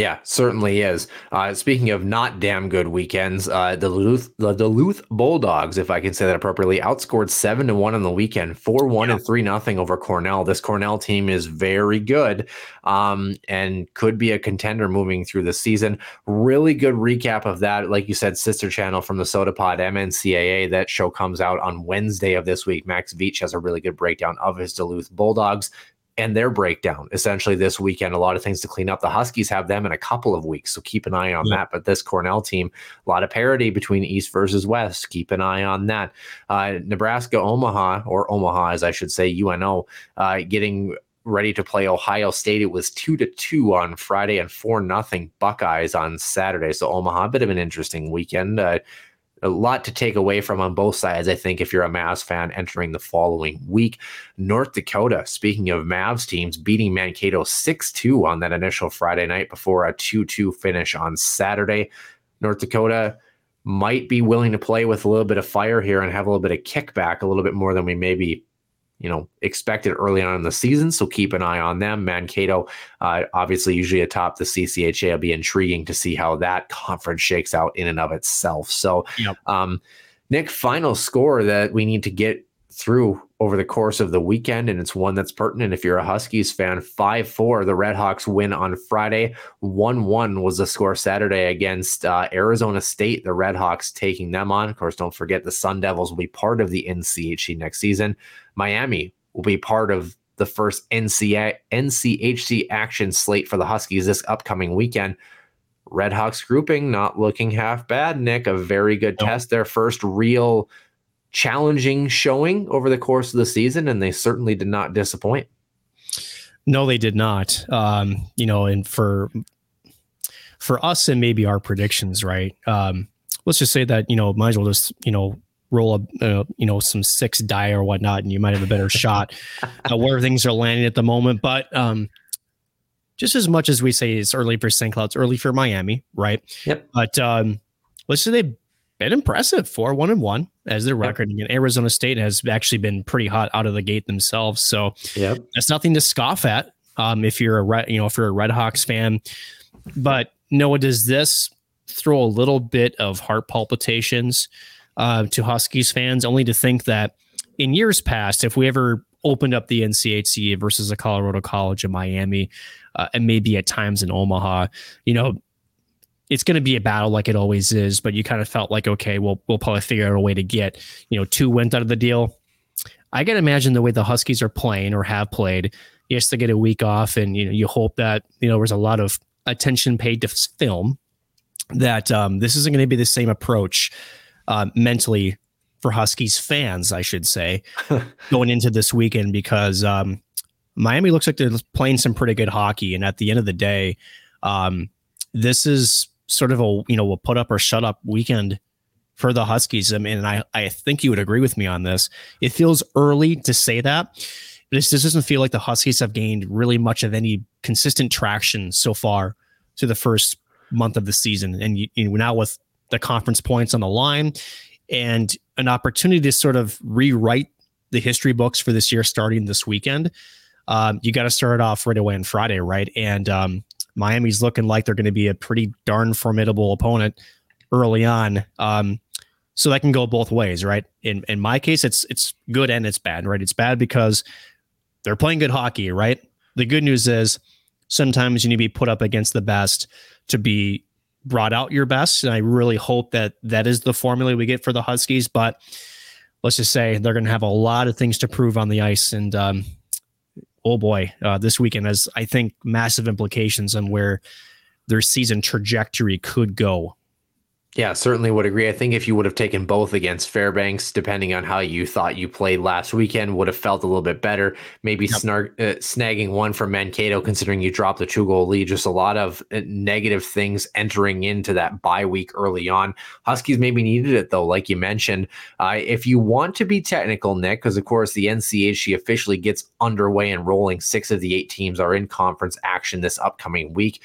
Yeah, certainly is. Uh, speaking of not damn good weekends, uh, the Duluth, the Duluth Bulldogs, if I can say that appropriately, outscored seven to one on the weekend, four one and three nothing over Cornell. This Cornell team is very good, um, and could be a contender moving through the season. Really good recap of that, like you said, sister channel from the Sota Pod MNCAA. That show comes out on Wednesday of this week. Max Veach has a really good breakdown of his Duluth Bulldogs and their breakdown essentially this weekend. A lot of things to clean up. The Huskies have them in a couple of weeks, so keep an eye on Yeah. that. But this Cornell team, a lot of parity between East versus West. Keep an eye on that. Uh, Nebraska Omaha, or Omaha as I should say, UNO, uh, getting ready to play Ohio State. It was two to two on Friday and four nothing Buckeyes on Saturday. So Omaha, a bit of an interesting weekend. Uh, a lot to take away from on both sides, I think, if you're a Mavs fan entering the following week. North Dakota, speaking of Mavs teams, beating Mankato 6 2 on that initial Friday night before a 2 2 finish on Saturday. North Dakota might be willing to play with a little bit of fire here and have a little bit of kickback, a little bit more than we maybe you know expected early on in the season. So keep an eye on them. Mankato, uh, obviously, usually atop the CCHA, it'll be intriguing to see how that conference shakes out in and of itself. So, Yep. um, Nick, final score that we need to get through over the course of the weekend, and it's one that's pertinent. If you're a Huskies fan, 5 4, the Redhawks win on Friday. 1 1 was the score Saturday against uh, Arizona State, the Redhawks taking them on. Of course, don't forget the Sun Devils will be part of the NCHC next season. Miami will be part of the first NCA, NCHC action slate for the Huskies this upcoming weekend. Redhawks grouping not looking half bad, Nick. A very good test. Their first real challenging showing over the course of the season, and they certainly did not disappoint. No, they did not. Um, you know, and for for us and maybe our predictions, right? Um, let's just say that you know, might as well just you know roll a uh, you know some six die or whatnot, and you might have a better shot at where things are landing at the moment. But um, just as much as we say it's early for St. Cloud, it's early for Miami, right? Yep. But um, let's say they've been impressive for one and one as their record. And Arizona State has actually been pretty hot out of the gate themselves. So Yep. that's nothing to scoff at. Um, if you're a Red, you know, if you're a Red Hawks fan, but Noah, does this throw a little bit of heart palpitations uh, to Huskies fans? Only to think that in years past, if we ever opened up the NCHC versus a Colorado College in Miami, uh, and maybe at times in Omaha, you know, it's going to be a battle like it always is. But you kind of felt like, okay, we'll we'll probably figure out a way to get you know two wins out of the deal. I can imagine the way the Huskies are playing or have played. Yes, they get a week off, and you know you hope that you know there's a lot of attention paid to film. That um, this isn't going to be the same approach uh, mentally for Huskies fans, I should say, going into this weekend because um, Miami looks like they're playing some pretty good hockey, and at the end of the day, um, this is sort of a you know a put up or shut up weekend for the Huskies. I mean, and I, I think you would agree with me on this. It feels early to say that. This, this doesn't feel like the Huskies have gained really much of any consistent traction so far to the first month of the season. And you, you know, now with the conference points on the line and an opportunity to sort of rewrite the history books for this year starting this weekend, um, you got to start off right away on Friday, right? And um, Miami's looking like they're going to be a pretty darn formidable opponent early on. Um, so that can go both ways, right? In in my case, it's it's good and it's bad, right? It's bad because they're playing good hockey, right? The good news is sometimes you need to be put up against the best to be brought out your best, and I really hope that that is the formula we get for the Huskies. But let's just say they're going to have a lot of things to prove on the ice, and um, oh boy, uh, this weekend has I think massive implications on where their season trajectory could go. Yeah, certainly would agree. I think if you would have taken both against Fairbanks, depending on how you thought you played last weekend, would have felt a little bit better. Maybe snark, uh, snagging one from Mankato, considering you dropped the two goal lead. Just a lot of uh, negative things entering into that bye week early on. Huskies maybe needed it though, like you mentioned. Uh, if you want to be technical, Nick, because of course the NCHC officially gets underway and rolling. Six of the eight teams are in conference action this upcoming week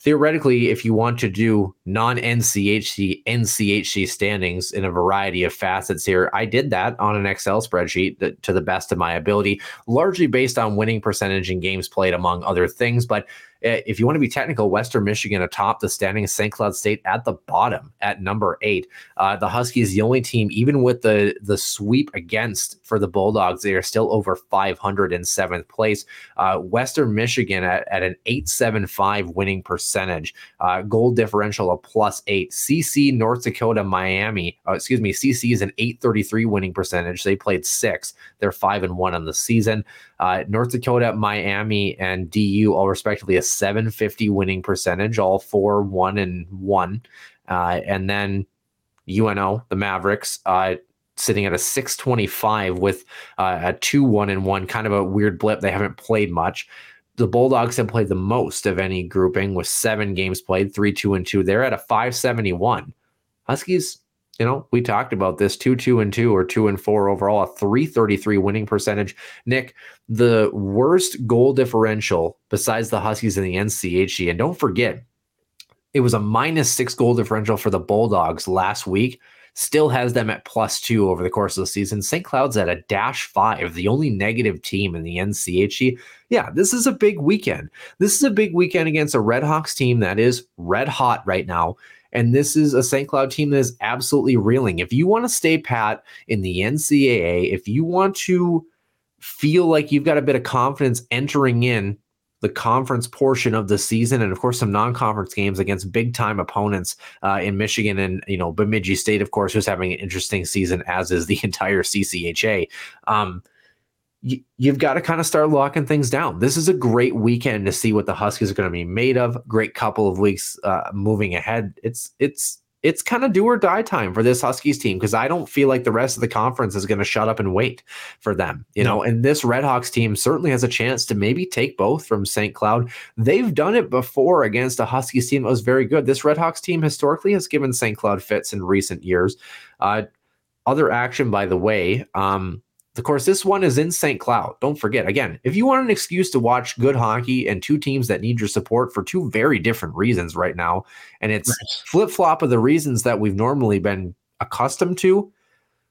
theoretically, if you want to do non NCHC NCHC standings in a variety of facets here, I did that on an Excel spreadsheet that, to the best of my ability, largely based on winning percentage in games played, among other things. But if you want to be technical, Western Michigan atop the standings, St. Cloud State at the bottom at number eight. Uh, the Huskies, the only team, even with the the sweep against for the Bulldogs, they are still over 500 in seventh place. Uh, Western Michigan at, at an 875 winning percentage, uh, goal differential of plus eight. CC, North Dakota, Miami, uh, excuse me, CC is an 833 winning percentage. They played six. They're five and one on the season. Uh, North Dakota, Miami, and DU all respectively a 750 winning percentage, all four, one, and one. Uh, and then UNO, the Mavericks, uh, sitting at a 625 with uh, a 2 1 and 1, kind of a weird blip. They haven't played much. The Bulldogs have played the most of any grouping with seven games played, 3 2 and 2. They're at a 571. Huskies you know, we talked about this two, two, and two, or two and four overall, a 333 winning percentage. Nick, the worst goal differential besides the Huskies in the NCHC. And don't forget, it was a minus six goal differential for the Bulldogs last week. Still has them at plus two over the course of the season. St. Cloud's at a dash five, the only negative team in the NCHC. Yeah, this is a big weekend. This is a big weekend against a Red Hawks team that is red hot right now and this is a St. Cloud team that is absolutely reeling. If you want to stay pat in the NCAA, if you want to feel like you've got a bit of confidence entering in the conference portion of the season, and of course some non-conference games against big-time opponents uh, in Michigan and you know Bemidji State, of course, who's having an interesting season, as is the entire CCHA. Um, you, have got to kind of start locking things down. This is a great weekend to see what the Huskies are going to be made of. Great couple of weeks uh, moving ahead. It's it's it's kind of do or die time for this Huskies team because I don't feel like the rest of the conference is going to shut up and wait for them. You know, and this Redhawks team certainly has a chance to maybe take both from St. Cloud. They've done it before against a Huskies team that was very good. This Redhawks team historically has given St. Cloud fits in recent years. Uh, other action, by the way. Um, of course, this one is in St. Cloud. Don't forget, again, if you want an excuse to watch good hockey and two teams that need your support for two very different reasons right now, and it's right. flip flop of the reasons that we've normally been accustomed to.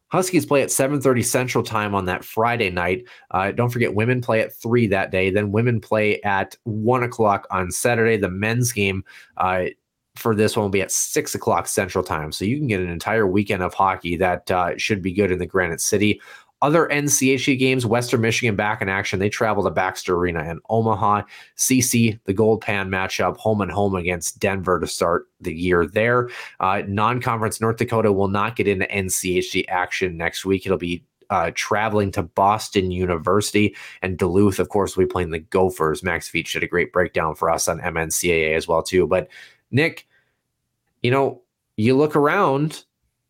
Huskies play at 7:30 Central Time on that Friday night. Uh, don't forget, women play at three that day. Then women play at one o'clock on Saturday. The men's game uh, for this one will be at six o'clock Central Time, so you can get an entire weekend of hockey that uh, should be good in the Granite City. Other NCHC games, Western Michigan back in action. They travel to Baxter Arena in Omaha. CC, the Gold Pan matchup, home and home against Denver to start the year there. Uh, non conference North Dakota will not get into NCHC action next week. It'll be uh, traveling to Boston University and Duluth. Of course, we playing the Gophers. Max Veach did a great breakdown for us on MNCAA as well too. But Nick, you know, you look around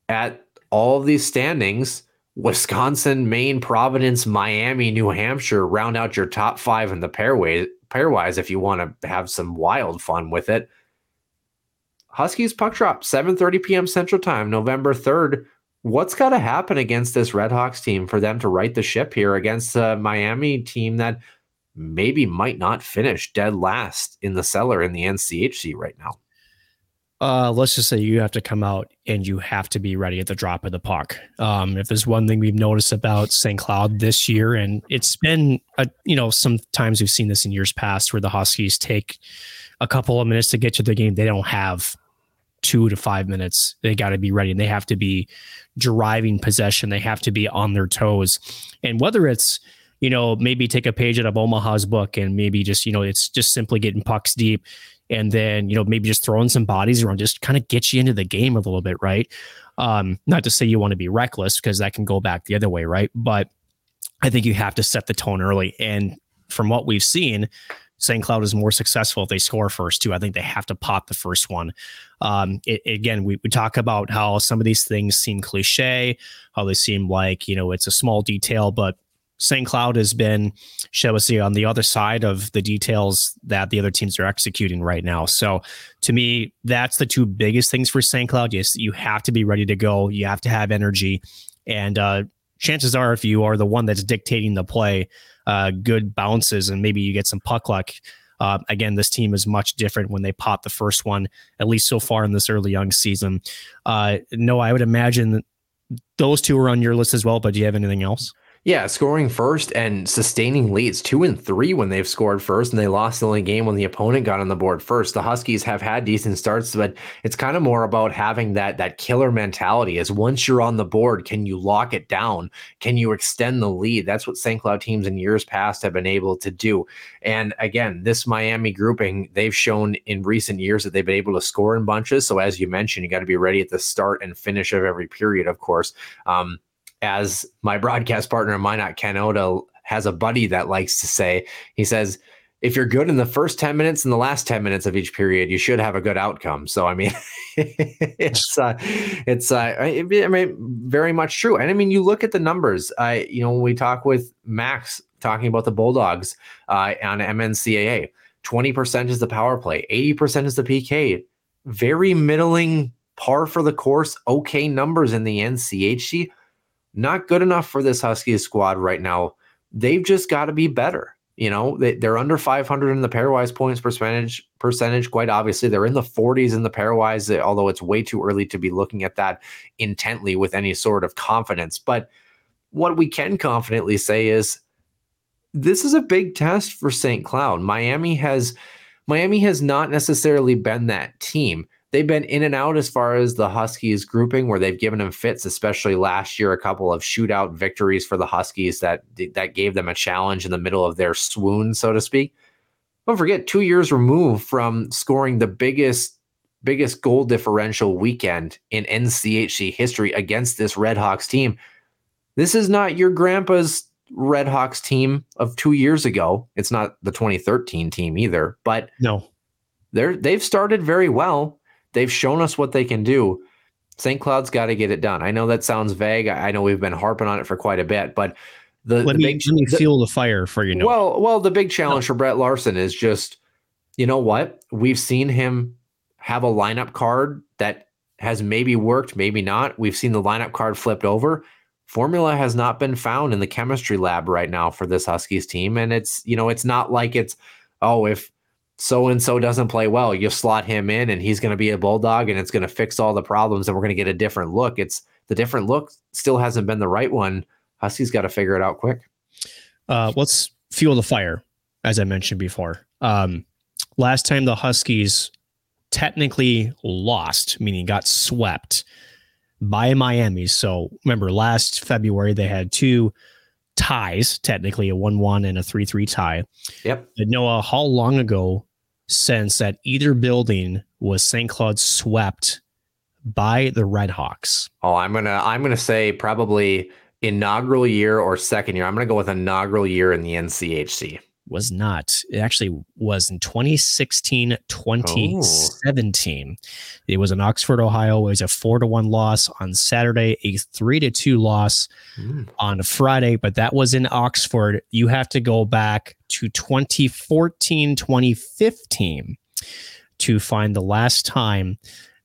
at all of these standings Wisconsin, Maine, Providence, Miami, New Hampshire round out your top five in the pairway pairwise if you want to have some wild fun with it. Huskies puck drop 7:30 p.m. Central Time, November 3rd. What's got to happen against this Redhawks team for them to right the ship here against a Miami team that maybe might not finish dead last in the cellar in the NCHC right now? Uh, let's just say you have to come out and you have to be ready at the drop of the puck. Um, if there's one thing we've noticed about St. Cloud this year, and it's been, a, you know, sometimes we've seen this in years past where the Huskies take a couple of minutes to get to the game. They don't have two to five minutes. They got to be ready and they have to be driving possession. They have to be on their toes. And whether it's, you know, maybe take a page out of Omaha's book and maybe just, you know, it's just simply getting pucks deep and then you know maybe just throwing some bodies around just kind of get you into the game a little bit right um not to say you want to be reckless because that can go back the other way right but i think you have to set the tone early and from what we've seen St. Cloud is more successful if they score first too. I think they have to pop the first one. Um, it, again, we, we talk about how some of these things seem cliche, how they seem like you know it's a small detail, but St. Cloud has been, shall we say, on the other side of the details that the other teams are executing right now. So to me, that's the two biggest things for St. Cloud. Yes, you have to be ready to go. You have to have energy. And uh, chances are, if you are the one that's dictating the play, uh, good bounces and maybe you get some puck luck. Uh, again, this team is much different when they pop the first one, at least so far in this early young season. Uh, no, I would imagine those two are on your list as well, but do you have anything else? Yeah, scoring first and sustaining leads two and three when they've scored first, and they lost the only game when the opponent got on the board first. The Huskies have had decent starts, but it's kind of more about having that that killer mentality. Is once you're on the board, can you lock it down? Can you extend the lead? That's what St. Cloud teams in years past have been able to do. And again, this Miami grouping, they've shown in recent years that they've been able to score in bunches. So as you mentioned, you got to be ready at the start and finish of every period, of course. Um, as my broadcast partner Minot Ken has a buddy that likes to say, he says, if you're good in the first 10 minutes and the last 10 minutes of each period, you should have a good outcome. So, I mean, it's, uh, it's, uh, I mean, very much true. And I mean, you look at the numbers, I, you know, when we talk with Max talking about the Bulldogs, uh, on MNCAA, 20% is the power play, 80% is the PK, very middling par for the course, okay numbers in the NCHC. Not good enough for this Huskies squad right now. They've just got to be better. You know, they, they're under 500 in the pairwise points percentage. Percentage, quite obviously, they're in the 40s in the pairwise. Eh, although it's way too early to be looking at that intently with any sort of confidence. But what we can confidently say is this is a big test for St. Cloud. Miami has Miami has not necessarily been that team. They've been in and out as far as the Huskies grouping, where they've given them fits, especially last year, a couple of shootout victories for the Huskies that that gave them a challenge in the middle of their swoon, so to speak. Don't forget, two years removed from scoring the biggest biggest goal differential weekend in NCHC history against this Redhawks team. This is not your grandpa's Redhawks team of two years ago. It's not the 2013 team either, but no, they're they've started very well. They've shown us what they can do. St. Cloud's got to get it done. I know that sounds vague. I know we've been harping on it for quite a bit, but the, let the me big, let me the, fuel the fire for you. Know. Well, well, the big challenge no. for Brett Larson is just, you know what? We've seen him have a lineup card that has maybe worked, maybe not. We've seen the lineup card flipped over formula has not been found in the chemistry lab right now for this Huskies team. And it's, you know, it's not like it's, oh, if so and so doesn't play well, you slot him in and he's going to be a bulldog and it's going to fix all the problems and we're going to get a different look. It's the different look still hasn't been the right one. Huskies got to figure it out quick. Uh, let's fuel the fire, as I mentioned before. Um, last time the Huskies technically lost, meaning got swept by Miami. So remember, last February they had two ties, technically a 1 1 and a 3 3 tie. Yep. But Noah, how long ago since that either building was St. Cloud swept by the Redhawks? Oh, I'm gonna I'm gonna say probably inaugural year or second year. I'm gonna go with inaugural year in the NCHC was not. It actually was in 2016, 2017. Oh. It was in Oxford, Ohio. It was a four to one loss on Saturday, a three to two loss mm. on Friday, but that was in Oxford. You have to go back to 2014, 2015 to find the last time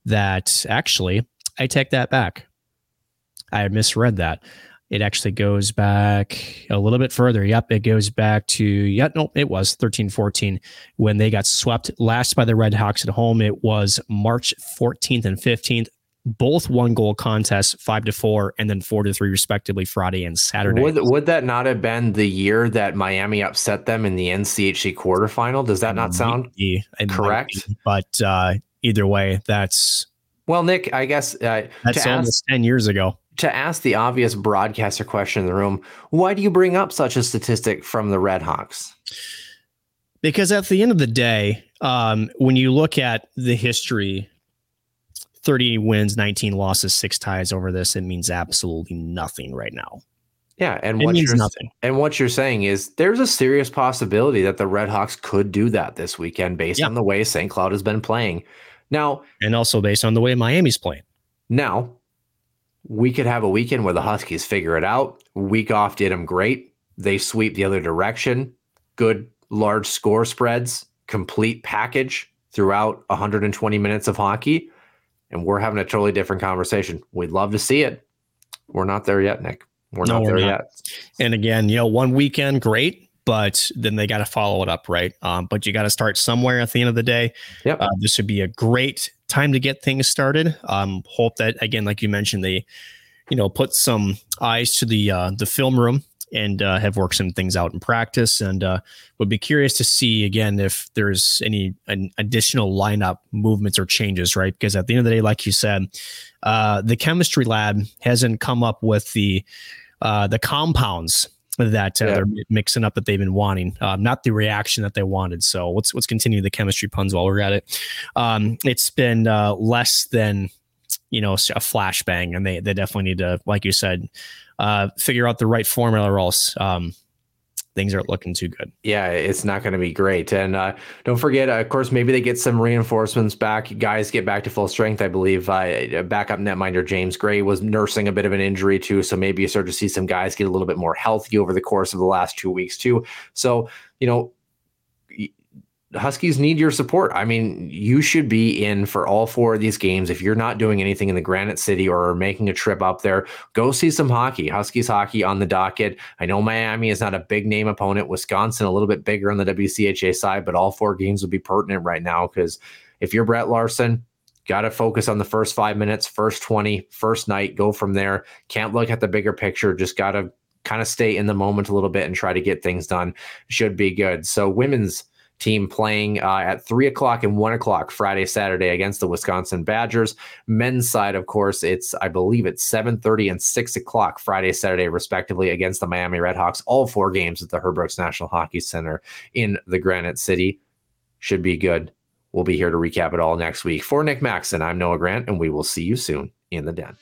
that actually I take that back. I misread that. It actually goes back a little bit further. Yep, it goes back to, yep, no, it was 13 14 when they got swept last by the Red Hawks at home. It was March 14th and 15th. Both one goal contests, five to four, and then four to three, respectively, Friday and Saturday. Would, would that not have been the year that Miami upset them in the NCHC quarterfinal? Does that not sound correct? Be, but uh, either way, that's well, Nick. I guess uh, that's almost ask, ten years ago to ask the obvious broadcaster question in the room, why do you bring up such a statistic from the Red Hawks? Because at the end of the day, um, when you look at the history, 30 wins, 19 losses, six ties over this, it means absolutely nothing right now. Yeah, and it what means nothing. And what you're saying is there's a serious possibility that the Red Hawks could do that this weekend based on the way St. Cloud has been playing. Now, and also based on the way Miami's playing. Now, we could have a weekend where the Huskies figure it out. Week off did them great. They sweep the other direction. Good large score spreads, complete package throughout 120 minutes of hockey. And we're having a totally different conversation. We'd love to see it. We're not there yet, Nick. We're no, not we're there not. yet. And again, you know, one weekend, great but then they got to follow it up, right? Um, but you got to start somewhere at the end of the day. Yep. Uh, this would be a great time to get things started. Um, hope that again, like you mentioned, they, you know, put some eyes to the uh, the film room and uh, have worked some things out in practice. And uh, would be curious to see again if there's any an additional lineup movements or changes, right? Because at the end of the day, like you said, uh, the chemistry lab hasn't come up with the uh, the compounds that uh, yeah. they're mixing up that they've been wanting, um, not the reaction that they wanted. So let's let's continue the chemistry puns while we're at it. Um, it's been uh, less than you know a flashbang, and they they definitely need to, like you said, uh, figure out the right formula, or else um, things aren't looking too good. Yeah, it's not going to be great. And uh, don't forget, uh, of course, maybe they get some reinforcements back. Guys get back to full strength. I believe uh, backup netminder James Gray was nursing a bit of an injury too. So maybe you start to see some guys get a little bit more healthy over the course of the last two weeks too. So, you know, Huskies need your support. I mean, you should be in for all four of these games. If you're not doing anything in the Granite City or making a trip up there, go see some hockey. Huskies hockey on the docket. I know Miami is not a big name opponent. Wisconsin, a little bit bigger on the WCHA side, but all four games would be pertinent right now because if you're Brett Larson, got to focus on the first five minutes, first 20, first night, go from there. Can't look at the bigger picture. Just got to kind of stay in the moment a little bit and try to get things done. Should be good. So, women's team playing uh, at three o'clock and one o'clock Friday, Saturday against the Wisconsin Badgers. Men's side, of course, it's I believe it's seven thirty and six o'clock Friday, Saturday, respectively, against the Miami Redhawks. All four games at the Herb Brooks National Hockey Center in the Granite City should be good. We'll be here to recap it all next week. For Nick Maxon, I'm Noah Grant, and we will see you soon in the den.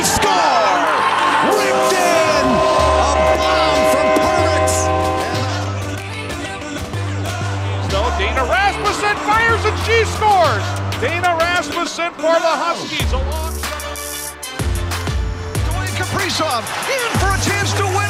They score! Ripped in! A bomb from Perbix! So Dana Rasmussen fires and she scores. Dana Rasmussen for the Huskies alongside. Dwayne Kaprizov in for a chance to win